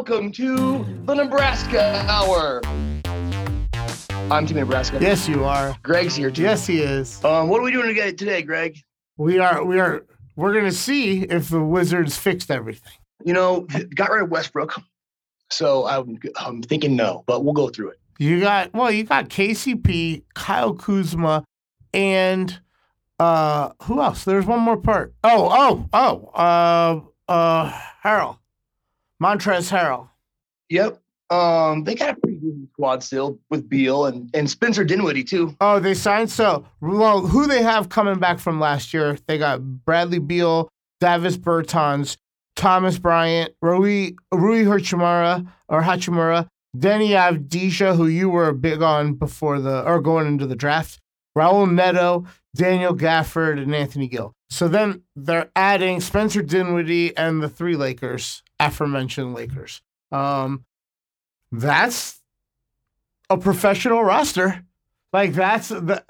Welcome to the Nebraska Hour. I'm Tim Nebraska. Yes, you are. Greg's here too. Yes, he is. Um, what are we doing today, today, Greg? We are. We are. We're gonna see if the Wizards fixed everything. You know, got rid of Westbrook, so I'm, I'm thinking no, but we'll go through it. You got well. You got KCP, Kyle Kuzma, and uh, who else? There's one more part. Oh, oh, oh. Uh, uh, Harrell, Montrez Harrell. Yep. Um, they got a pretty good squad still with Beal and, and Spencer Dinwiddie too. Oh, they signed so well. Who they have coming back from last year? They got Bradley Beal, Davis Bertans, Thomas Bryant, Rui Rui Hachimura or Hachimura, Deni Avdija, who you were big on before the or going into the draft, Raul Neto, Daniel Gafford, and Anthony Gill. So then they're adding Spencer Dinwiddie and the three Lakers, aforementioned Lakers. Um, that's a professional roster. Like that's the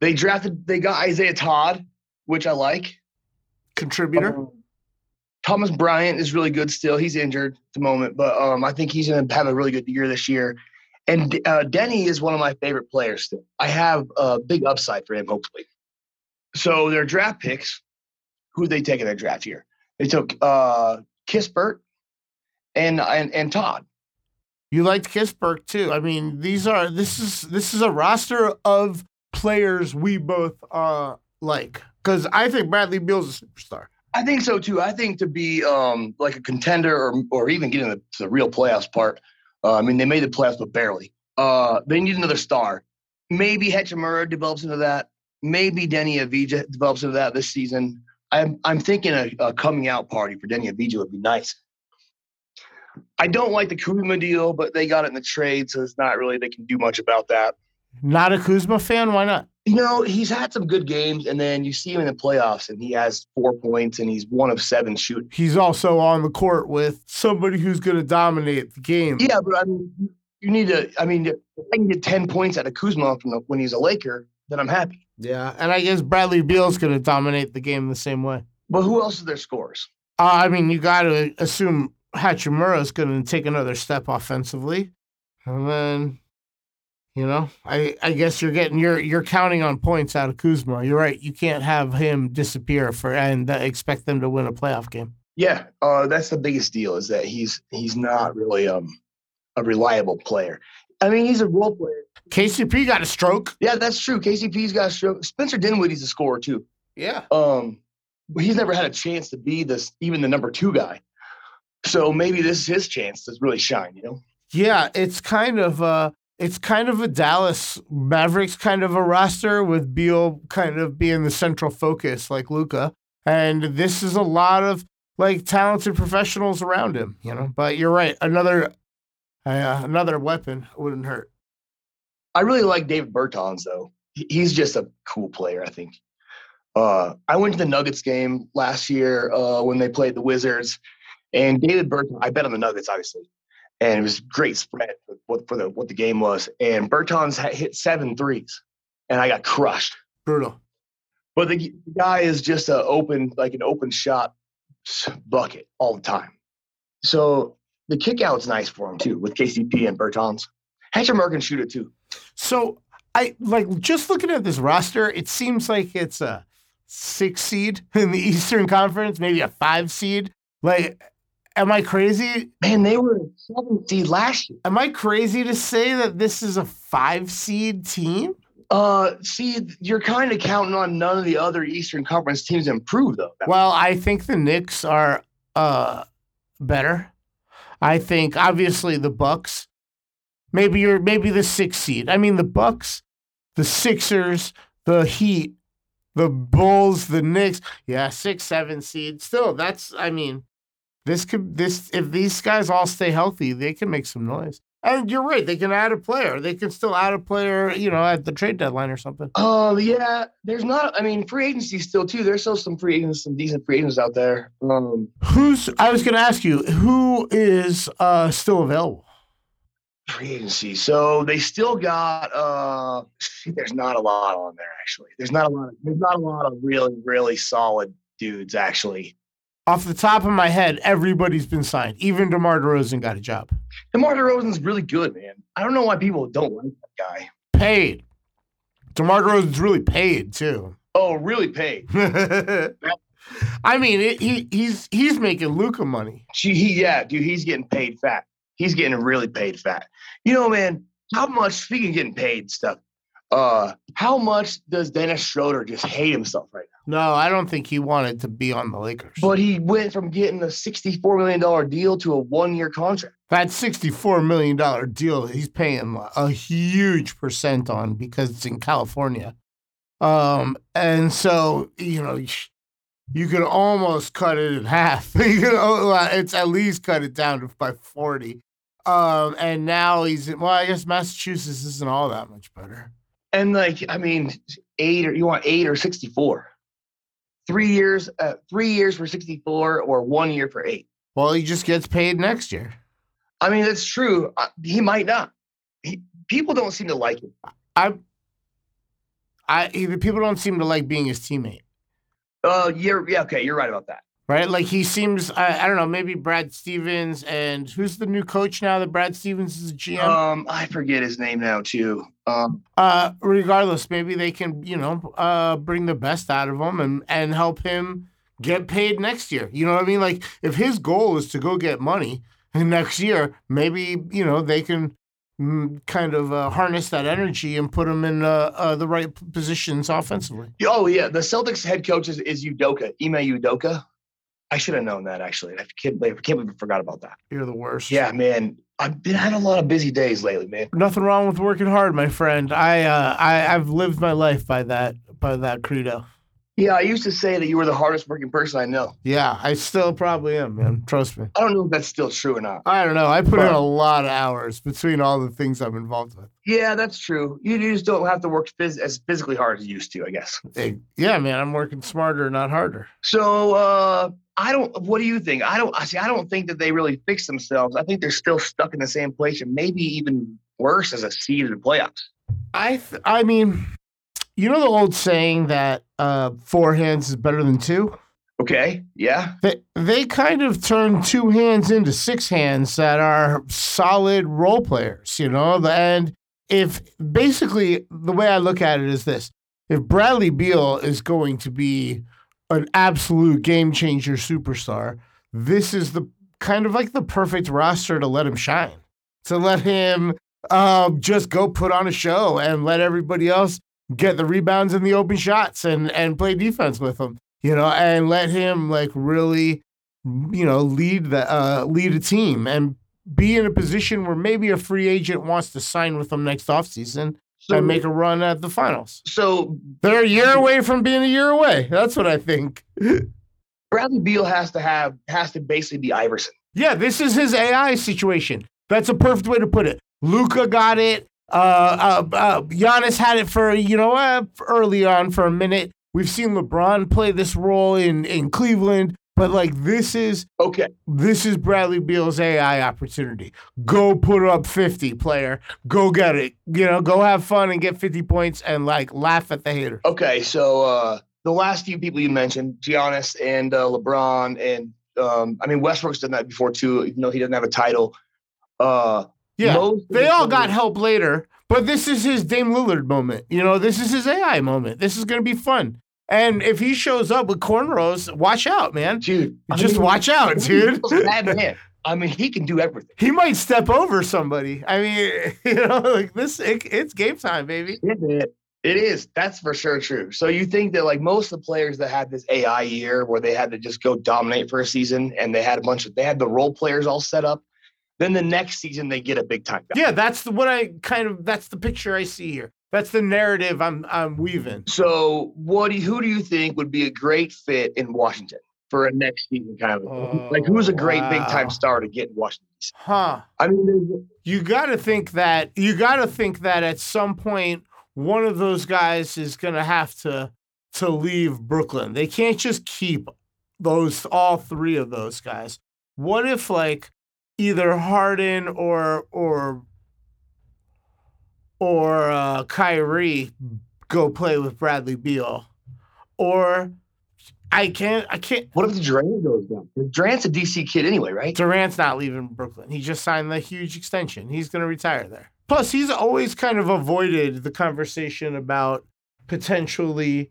They drafted, they got Isaiah Todd, which I like. contributor. Um, Thomas Bryant is really good still. He's injured at the moment, but um, I think he's going to have a really good year this year. And uh, Deni is one of my favorite players still. I have a big upside for him, hopefully. So their draft picks, who they take in their draft here? They took uh, Kispert and, and and Todd. You liked Kispert too. I mean, these are this is this is a roster of players we both uh like. Because I think Bradley Beal's a superstar. I think so too. I think to be um, like a contender or or even getting the, the real playoffs part. Uh, I mean, they made the playoffs, but barely. Uh, they need another star. Maybe Hachimura develops into that. Maybe Deni Avdija develops into that this season. I'm I'm thinking a, a coming out party for Deni Avdija would be nice. I don't like the Kuzma deal, but they got it in the trade, so it's not really they can do much about that. Not a Kuzma fan? Why not? You know, he's had some good games, and then you see him in the playoffs, and he has four points, and he's one of seven shooting. He's also on the court with somebody who's going to dominate the game. Yeah, but I mean, you need to. I mean, if I can get ten points out of Kuzma from the, when he's a Laker, then I'm happy. Yeah, and I guess Bradley Beal's going to dominate the game the same way. But who else is their scores? Uh, I mean, you got to assume Hachimura is going to take another step offensively, and then, you know, I I guess you're getting you're you're counting on points out of Kuzma. You're right. You can't have him disappear for and expect them to win a playoff game. Yeah, uh, that's the biggest deal is that he's he's not really um a reliable player. I mean, he's a role player. KCP got a stroke. Yeah, that's true. KCP's got a stroke. Spencer Dinwiddie's a scorer too. Yeah. Um, he's never had a chance to be this even the number two guy. So maybe this is his chance to really shine. You know. Yeah, it's kind of uh it's kind of a Dallas Mavericks kind of a roster with Beal kind of being the central focus like Luka. And this is a lot of like talented professionals around him, you know. But you're right, another uh, another weapon wouldn't hurt. I really like David Bertans though. He's just a cool player, I think. Uh, I went to the Nuggets game last year uh, when they played the Wizards, and David Bertans. I bet on the Nuggets, obviously, and it was a great spread for what for the what the game was. And Bertans had hit seven threes, and I got crushed. Brutal. But the, the guy is just a open like an open shot bucket all the time. So the kickout's nice for him too with KCP and Bertans. Hatcher can shoot it too. So I like just looking at this roster, it seems like it's a six seed in the Eastern Conference, maybe a five seed. Like, am I crazy? Man, they were seven seed last year. Am I crazy to say that this is a five seed team? Uh, see, you're kind of counting on none of the other Eastern Conference teams to improve, though. Well, I think the Knicks are uh better. I think obviously the Bucks. Maybe you're maybe the six seed. I mean the Bucks, the Sixers, the Heat, the Bulls, the Knicks. Yeah, six, seven seed. Still, that's I mean, this could this if these guys all stay healthy, they can make some noise. And you're right, they can add a player. They can still add a player, you know, at the trade deadline or something. Oh yeah, there's not. I mean, free agency still too. There's still some free agents, some decent free agents out there. Um, Who's I was gonna ask you, who is uh still available? free agency. So they still got. uh There's not a lot on there actually. There's not a lot. Of, there's not a lot of really really solid dudes actually. Off the top of my head, everybody's been signed. Even DeMar DeRozan got a job. DeMar DeRozan's really good, man. I don't know why people don't like that guy. Paid. DeMar DeRozan's really paid too. Oh, really paid. I mean, it, he he's he's making Luka money. Gee, he, yeah, dude, he's getting paid fat. He's getting really paid fat. You know, man, how much, speaking of getting paid stuff, uh, how much does Dennis Schroeder just hate himself right now? No, I don't think he wanted to be on the Lakers. But he went from getting a $64 million deal to a one year contract. that sixty-four million dollar deal, he's paying a huge percent on because it's in California. Um, and so you know, you can almost cut it in half. you uh, it's at least cut it down by forty. Um, and now he's well. I guess Massachusetts isn't all that much better. And like, I mean, eight or you want eight or 64? Three years, uh, three years for 64 or one year for eight. Well, he just gets paid next year. I mean, that's true. Uh, he might not. He, people don't seem to like him. I, I people don't seem to like being his teammate, Uh, you're, yeah, okay, you're right about that. Right? Like he seems, I, I don't know, maybe Brad Stevens and who's the new coach now that Brad Stevens is GM. Um, I forget his name now too. Um, uh, regardless, maybe they can, you know, uh, bring the best out of him and and help him get paid next year. You know what I mean? Like if his goal is to go get money next year, maybe you know they can mm, kind of uh, harness that energy and put him in uh, uh, the right positions offensively. oh yeah, the Celtics head coach is, is Udoka, Ime Udoka. I should have known that actually. I can't, believe- I can't believe I forgot about that. You're the worst. Yeah, man, I've been had a lot of busy days lately, man. Nothing wrong with working hard, my friend. I uh, I I've lived my life by that by that credo. Yeah, I used to say that you were the hardest working person I know. Yeah, I still probably am, man. Trust me. I don't know if that's still true or not. I don't know. I put in a lot of hours between all the things I'm involved with. Yeah, that's true. You just don't have to work phys- as physically hard as you used to, I guess. Hey, yeah, man, I'm working smarter, not harder. So uh, I don't. What do you think? I don't. I see. I don't think that they really fixed themselves. I think they're still stuck in the same place, and maybe even worse as a seed in the playoffs. I th- I mean, you know the old saying that uh, four hands is better than two. Okay. Yeah. They they kind of turned two hands into six hands that are solid role players. You know, and if basically the way I look at it is this: if Bradley Beal is going to be an absolute game changer superstar, this is the kind of like the perfect roster to let him shine, to let him um, just go put on a show and let everybody else get the rebounds and the open shots and and play defense with him, you know, and let him like really, you know, lead the uh, lead a team and be in a position where maybe a free agent wants to sign with them next offseason So and make a run at the finals. so They're a year away from being a year away. That's what I think. Bradley Beal has to have has to basically be Iverson. Yeah, this is his AI situation. That's a perfect way to put it. Luka got it. Uh, uh, uh, Giannis had it for you know uh, early on for a minute. We've seen LeBron play this role in in Cleveland, but like this is Okay. this is Bradley Beal's AI opportunity. Go put up fifty, player. Go get it. You know, go have fun and get fifty points and like laugh at the haters. Okay. So uh, the last few people you mentioned, Giannis and uh, LeBron, and um, I mean Westbrook's done that before too, even though he doesn't have a title. Uh, Yeah, They the all got players- help later, but this is his Dame Lillard moment. You know, this is his AI moment. This is going to be fun. And if he shows up with cornrows, watch out, man. dude. I Just mean, watch out, dude. Beal's a bad man. I mean, he can do everything. He might step over somebody. I mean, you know, like this, it, it's game time, baby. It is. That's for sure true. So you think that like most of the players that had this AI year where they had to just go dominate for a season and they had a bunch of they had the role players all set up, then the next season they get a big time guy. Yeah, that's the, what I kind of, that's the picture I see here. That's the narrative I'm, I'm weaving. So what do you, who do you think would be a great fit in Washington for a next season kind of like who's a oh, great big time star to get in Washington? Huh. I mean, you got to think that you got to think that at some point one of those guys is going to have to to leave Brooklyn. They can't just keep those all three of those guys. What if like either Harden or or or uh, Kyrie go play with Bradley Beal, or I can't. I can't. What if Durant goes down? Durant's a DC kid anyway, right? Durant's not leaving Brooklyn. He just signed the huge extension. He's going to retire there. Plus, he's always kind of avoided the conversation about potentially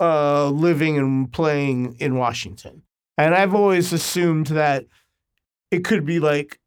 uh, living and playing in Washington. And I've always assumed that it could be like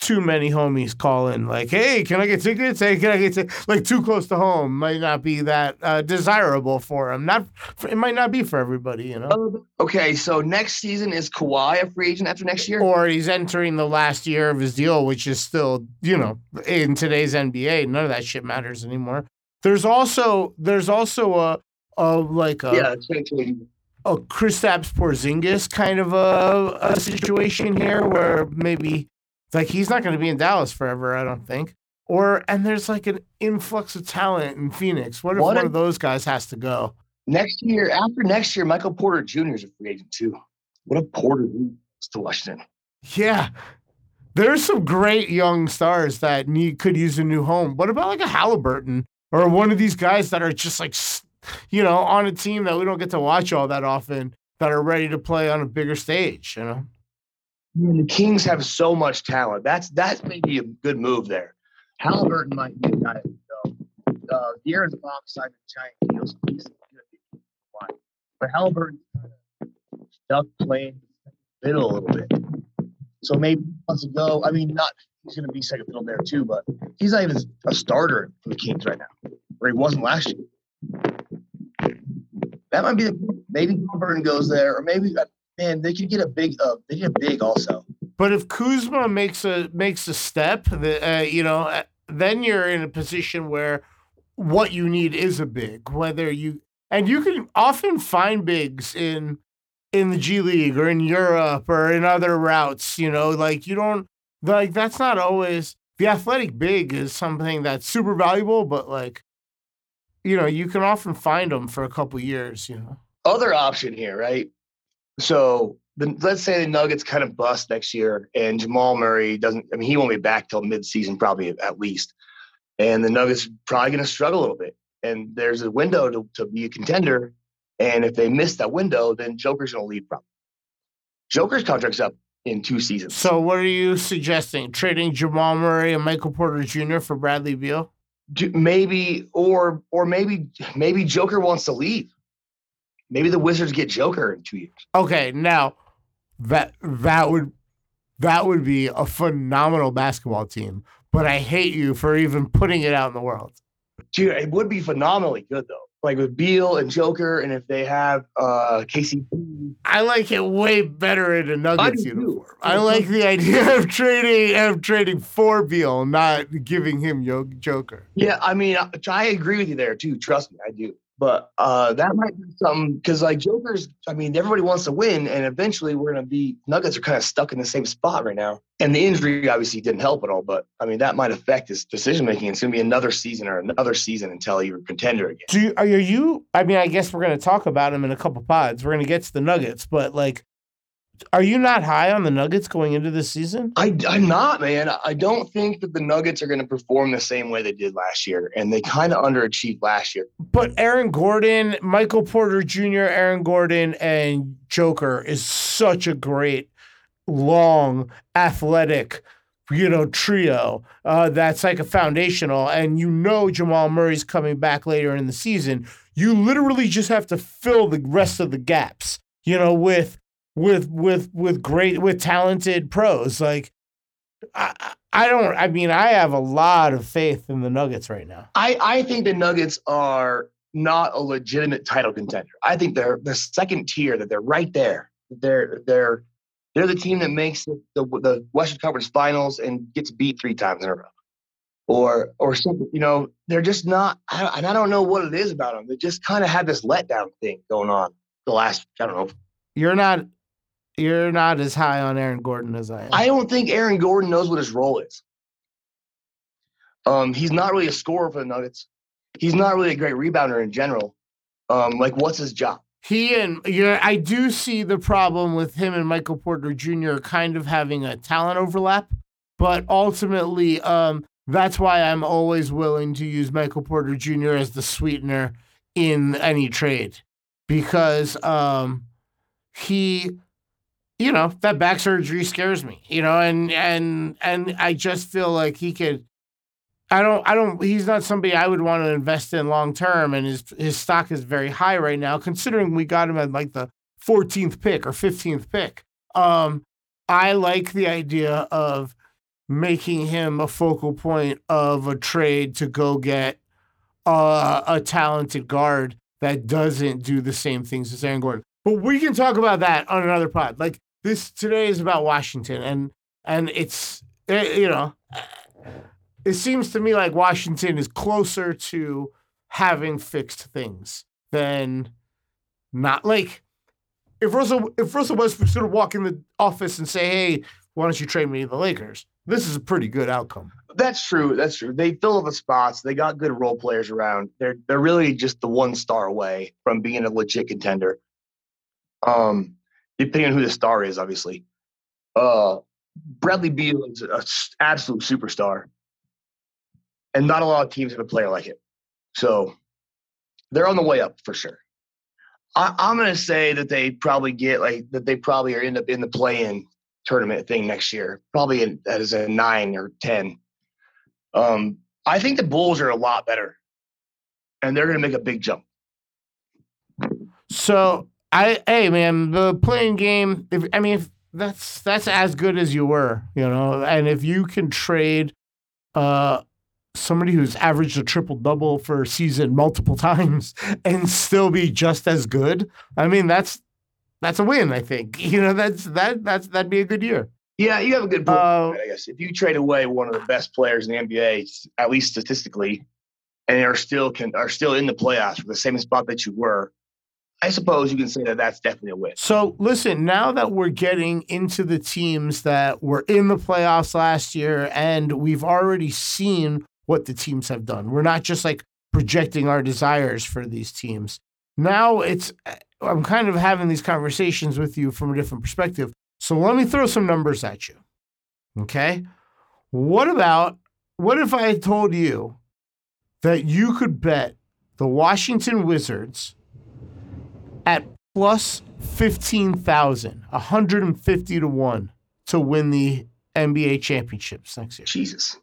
too many homies calling, like, "Hey, can I get tickets? Hey, can I get tickets?" Like too close to home might not be that uh, desirable for him. Not, it might not be for everybody, you know. Okay, so next season is Kawhi a free agent after next year? Or he's entering the last year of his deal, which is still, you know, in today's NBA, none of that shit matters anymore. There's also there's also a a like a yeah, it's 2020. a Kristaps Porzingis kind of a, a situation here where maybe like he's not going to be in Dallas forever, I don't think. Or and there's like an influx of talent in Phoenix. What if What one of those guys has to go? Next year, after next year, Michael Porter Jr. is a free agent too. What if Porter goes to Washington? Yeah. There's some great young stars that need could use a new home. What about like a Haliburton or one of these guys that are just like, you know, on a team that we don't get to watch all that often that are ready to play on a bigger stage, you know? Man, the Kings have so much talent. That's that's maybe a good move there. Haliburton might be a guy. Uh, De'Aaron Fox signed a giant deal, so he's going to be fine. But Haliburton's kind of stuck playing middle a little bit. So maybe wants to go. I mean, not he's going to be second fiddle there too, but he's not even a starter for the Kings right now, or he wasn't last year. That might be the maybe Haliburton goes there, or maybe man they could get a big. Uh, they get a big also. But if Kuzma makes a makes a step, the, uh, you know, uh, then you're in a position where what you need is a big. Whether you and you can often find bigs in in the G League or in Europe or in other routes. You know, like you don't like that's not always the athletic big is something that's super valuable, but like you know, you can often find them for a couple years. You know, other option here, right? So the, let's say the Nuggets kind of bust next year, and Jamal Murray doesn't. I mean, he won't be back till midseason, probably at least. And the Nuggets probably going to struggle a little bit. And there's a window to, to be a contender. And if they miss that window, then Joker's going to leave. Probably. Joker's contract's up in two seasons. so what are you suggesting? Trading Jamal Murray and Michael Porter Jr. for Bradley Beal? Maybe, or or maybe maybe Joker wants to leave. Maybe the Wizards get Joker in two years. Okay, now that that would that would be a phenomenal basketball team. But I hate you for even putting it out in the world. Dude, it would be phenomenally good though. Like with Beal and Joker, and if they have uh KCP. I like it way better in a Nuggets too. uniform. I like the idea of trading of trading for Beal, not giving him Joker. Yeah, I mean, I, I agree with you there too. Trust me, I do. But uh that might be something because like Joker's. I mean, everybody wants to win, and eventually we're gonna be Nuggets are kind of stuck in the same spot right now. And the injury obviously didn't help at all. But I mean, that might affect his decision making. It's gonna be another season or another season until you're a contender again. Do you, are you? I mean, I guess we're going to talk about him in a couple pods. We're going to get to the Nuggets, but like, are you not high on the Nuggets going into this season? I, I'm not, man. I don't think that the Nuggets are going to perform the same way they did last year, and they kind of underachieved last year. But Aaron Gordon, Michael Porter Jr., Aaron Gordon, and Joker is such a great, long, athletic, you know, trio uh, that's like a foundational. And you know Jamal Murray's coming back later in the season. You literally just have to fill the rest of the gaps, you know, with with with with great with talented pros. Like I I- don't. I mean, I have a lot of faith in the Nuggets right now. I, I think the Nuggets are not a legitimate title contender. I think they're the second tier. That they're right there. They're they're they're the team that makes the, the, the Western Conference Finals and gets beat three times in a row, or or something. You know, they're just not. I, don't- and I don't know what it is about them. They just kind of have this letdown thing going on the last. I don't know. You're not you're not as high on Aaron Gordon as I am. I don't think Aaron Gordon knows what his role is. Um, he's not really a scorer for the Nuggets. He's not really a great rebounder in general. Um, like, what's his job? he and yeah, I do see the problem with him and Michael Porter Jr. kind of having a talent overlap, but ultimately, um, that's why I'm always willing to use Michael Porter Jr. as the sweetener in any trade because um, he, you know, that back surgery scares me, you know, and and and I just feel like he could. I don't. I don't. He's not somebody I would want to invest in long term, and his his stock is very high right now, considering we got him at like the 14th pick or 15th pick. Um, I like the idea of making him a focal point of a trade to go get uh, a talented guard that doesn't do the same things as Aaron Gordon. But we can talk about that on another pod. Like this today is about Washington, and and it's eh, you know, it seems to me like Washington is closer to having fixed things than not like if Russell if Russell Westbrook sort of walk in the office and say, "Hey, why don't you trade me to the Lakers?" This is a pretty good outcome. That's true. That's true. They fill up the spots. They got good role players around. They're they're really just the one star away from being a legit contender. Um, depending on who the star is, obviously. Uh, Bradley Beal is an absolute superstar, and not a lot of teams have a player like him. So they're on the way up for sure. I, am going to say that they probably get like that they probably are end up in the play-in tournament thing next year, probably in, as a nine or ten. Um, I think the Bulls are a lot better, and they're going to make a big jump. So I, hey man, the play-in game. If I mean, if that's that's as good as you were, you know, and if you can trade, uh, somebody who's averaged a triple double for a season multiple times and still be just as good, I mean, that's that's a win. I think you know that's that that's that'd be a good year. Yeah, you have a good point. Uh, I guess if you trade away one of the best players in the NBA, at least statistically, and are still can are still in the playoffs for the same spot that you were, I suppose you can say that that's definitely a win. So listen, now that we're getting into the teams that were in the playoffs last year, and we've already seen what the teams have done, we're not just like projecting our desires for these teams. Now it's uh, I'm kind of having these conversations with you from a different perspective. So let me throw some numbers at you. Okay. What about, what if I told you that you could bet the Washington Wizards at plus 15,000, 150 to 1 to win the NBA championships next year? Jesus.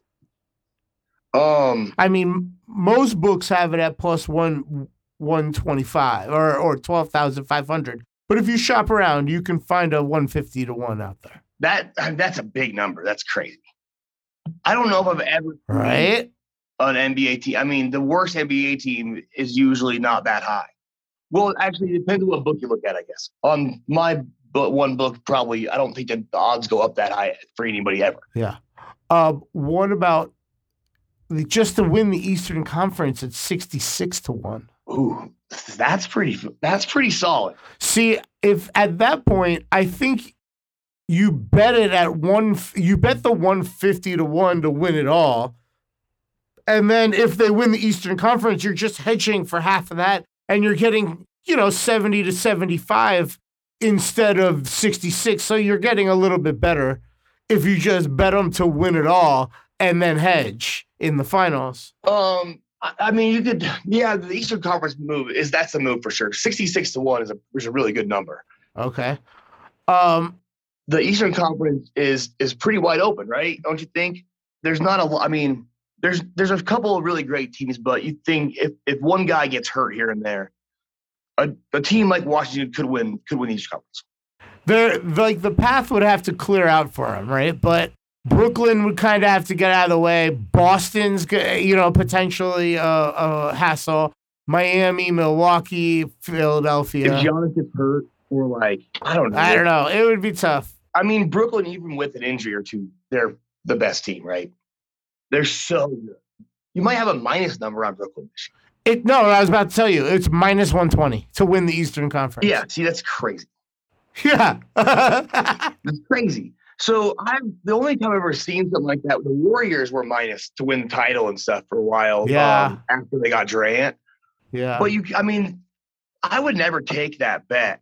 Um, I mean, most books have it at plus one 125 or, or 12,500. But if you shop around, you can find a 150 to 1 out there. That that's a big number. That's crazy. I don't know if I've ever right an NBA team. I mean, the worst NBA team is usually not that high. Well, actually, it depends on what book you look at, I guess. On my but one book, probably I don't think that the odds go up that high for anybody ever. Yeah. Uh, what about just to win the Eastern Conference at sixty six to one? Ooh, that's pretty. That's pretty solid. See, if at that point, I think you bet it at one. You bet the one fifty to one to win it all, and then if they win the Eastern Conference, you're just hedging for half of that, and you're getting you know seventy to seventy five instead of sixty six. So you're getting a little bit better if you just bet them to win it all and then hedge in the finals. Um I mean, you could, yeah, the Eastern Conference move is that's a move for sure. 66 to 1 is a, is a really good number. Okay. Um, the Eastern Conference is is pretty wide open, right? Don't you think? There's not a I mean, there's there's a couple of really great teams, but you think if, if one guy gets hurt here and there, a, a team like Washington could win could win Eastern Conference. There, like the path would have to clear out for him, right? But Brooklyn would kind of have to get out of the way. Boston's, you know, potentially a, a hassle. Miami, Milwaukee, Philadelphia. If Giannis gets hurt, or like I don't know. I don't know. It would be tough. I mean, Brooklyn, even with an injury or two, they're the best team, right? They're so good. You might have a minus number on Brooklyn. It no, I was about to tell you, it's minus one twenty to win the Eastern Conference. Yeah, see, that's crazy. Yeah, that's crazy. So I'm the only time I've ever seen something like that. The Warriors were minus to win the title and stuff for a while. Yeah. Um, after they got Durant. Yeah. But you, I mean, I would never take that bet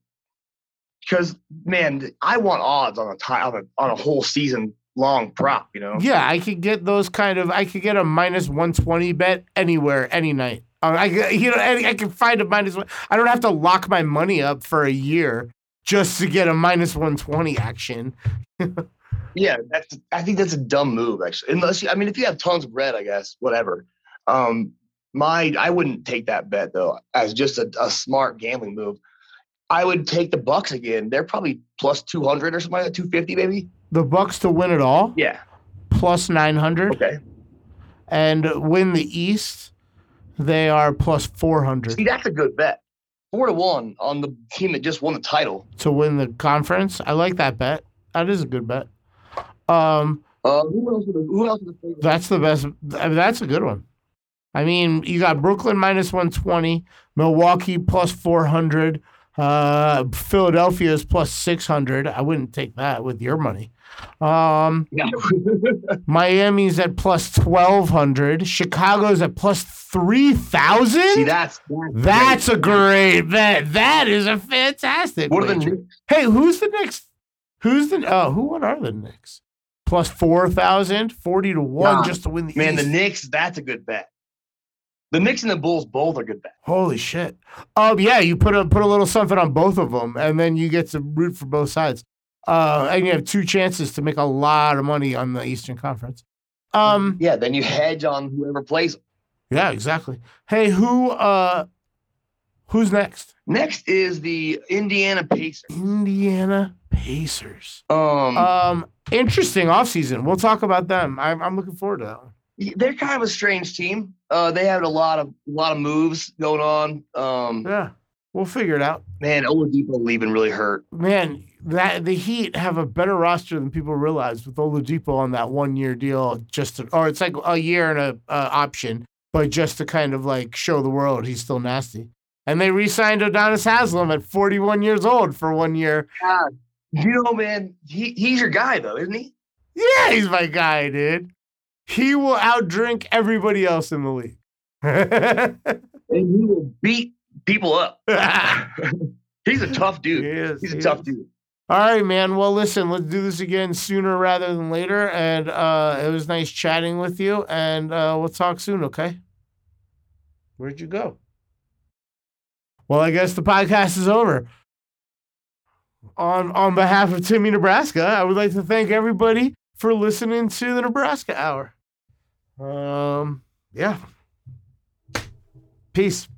because man, I want odds on a tie on a on a whole season long prop. You know. Yeah, I could get those kind of. I could get a minus one twenty bet anywhere, any night. Uh, I you know I, I can find a minus one. I don't have to lock my money up for a year just to get a minus 120 action. Yeah, that's. I think that's a dumb move, actually. Unless you, I mean, if you have tons of red, I guess whatever. Um, my I wouldn't take that bet though as just a, a smart gambling move. I would take the Bucks again. They're probably plus two hundred or something like that, two fifty maybe. The Bucks to win it all, Yeah. plus 900, Okay. and win the East, they are plus 400 See, that's a good bet. Four to one on the team that just won the title. to win the conference. I like that bet. That is a good bet. Um, Uh, who else? The, who else? The? That's the best. I mean, that's a good one. I mean, you got Brooklyn minus 120, Milwaukee plus 400, uh, Philadelphia is plus 600. I wouldn't take that with your money. Um, Yeah. Miami's at plus 1200, Chicago's at plus 3000. See, that's That's a great bet. That is a fantastic. What are the. Knicks? Hey, who's the Knicks? Who's the oh, who what are the Knicks? Plus 4,000, 40 to 1 Nah, just to win the man? The Knicks. That's a good bet. The Knicks and the Bulls both are good bets. Holy shit. Oh yeah, you put a put a little something on both of them and then you get to root for both sides. Uh, and you have two chances to make a lot of money on the Eastern Conference. Um, Yeah, then you hedge on whoever plays. yeah, exactly. Hey, who uh who's next? Next is the Indiana Pacers. Indiana Pacers. Um, Um, interesting offseason. We'll talk about them. I'm, I'm looking forward to that one. they're kind of a strange team. Uh, they had a lot of a lot of moves going on. Um, Yeah, we'll figure it out. man, Oladipo leaving really hurt. Man, that the Heat have a better roster than people realize with Oladipo on that one year deal. Just to, or it's like a year and a uh, option, but just to kind of like show the world he's still nasty. And they re-signed Udonis Haslem at 41 years old for one year. You know, man, he, he's your guy though, isn't he? Yeah, he's my guy, dude. He will outdrink everybody else in the league. And he will beat people up. he's a tough dude. He is, He's he a tough is. dude. All right, man. Well, listen, let's do this again sooner rather than later. And uh, it was nice chatting with you. And uh, we'll talk soon, okay? Where'd you go? Well, I guess the podcast is over. On on behalf of Timmy Nebraska, I would like to thank everybody for listening to the Nebraska Hour. Um, yeah. Peace.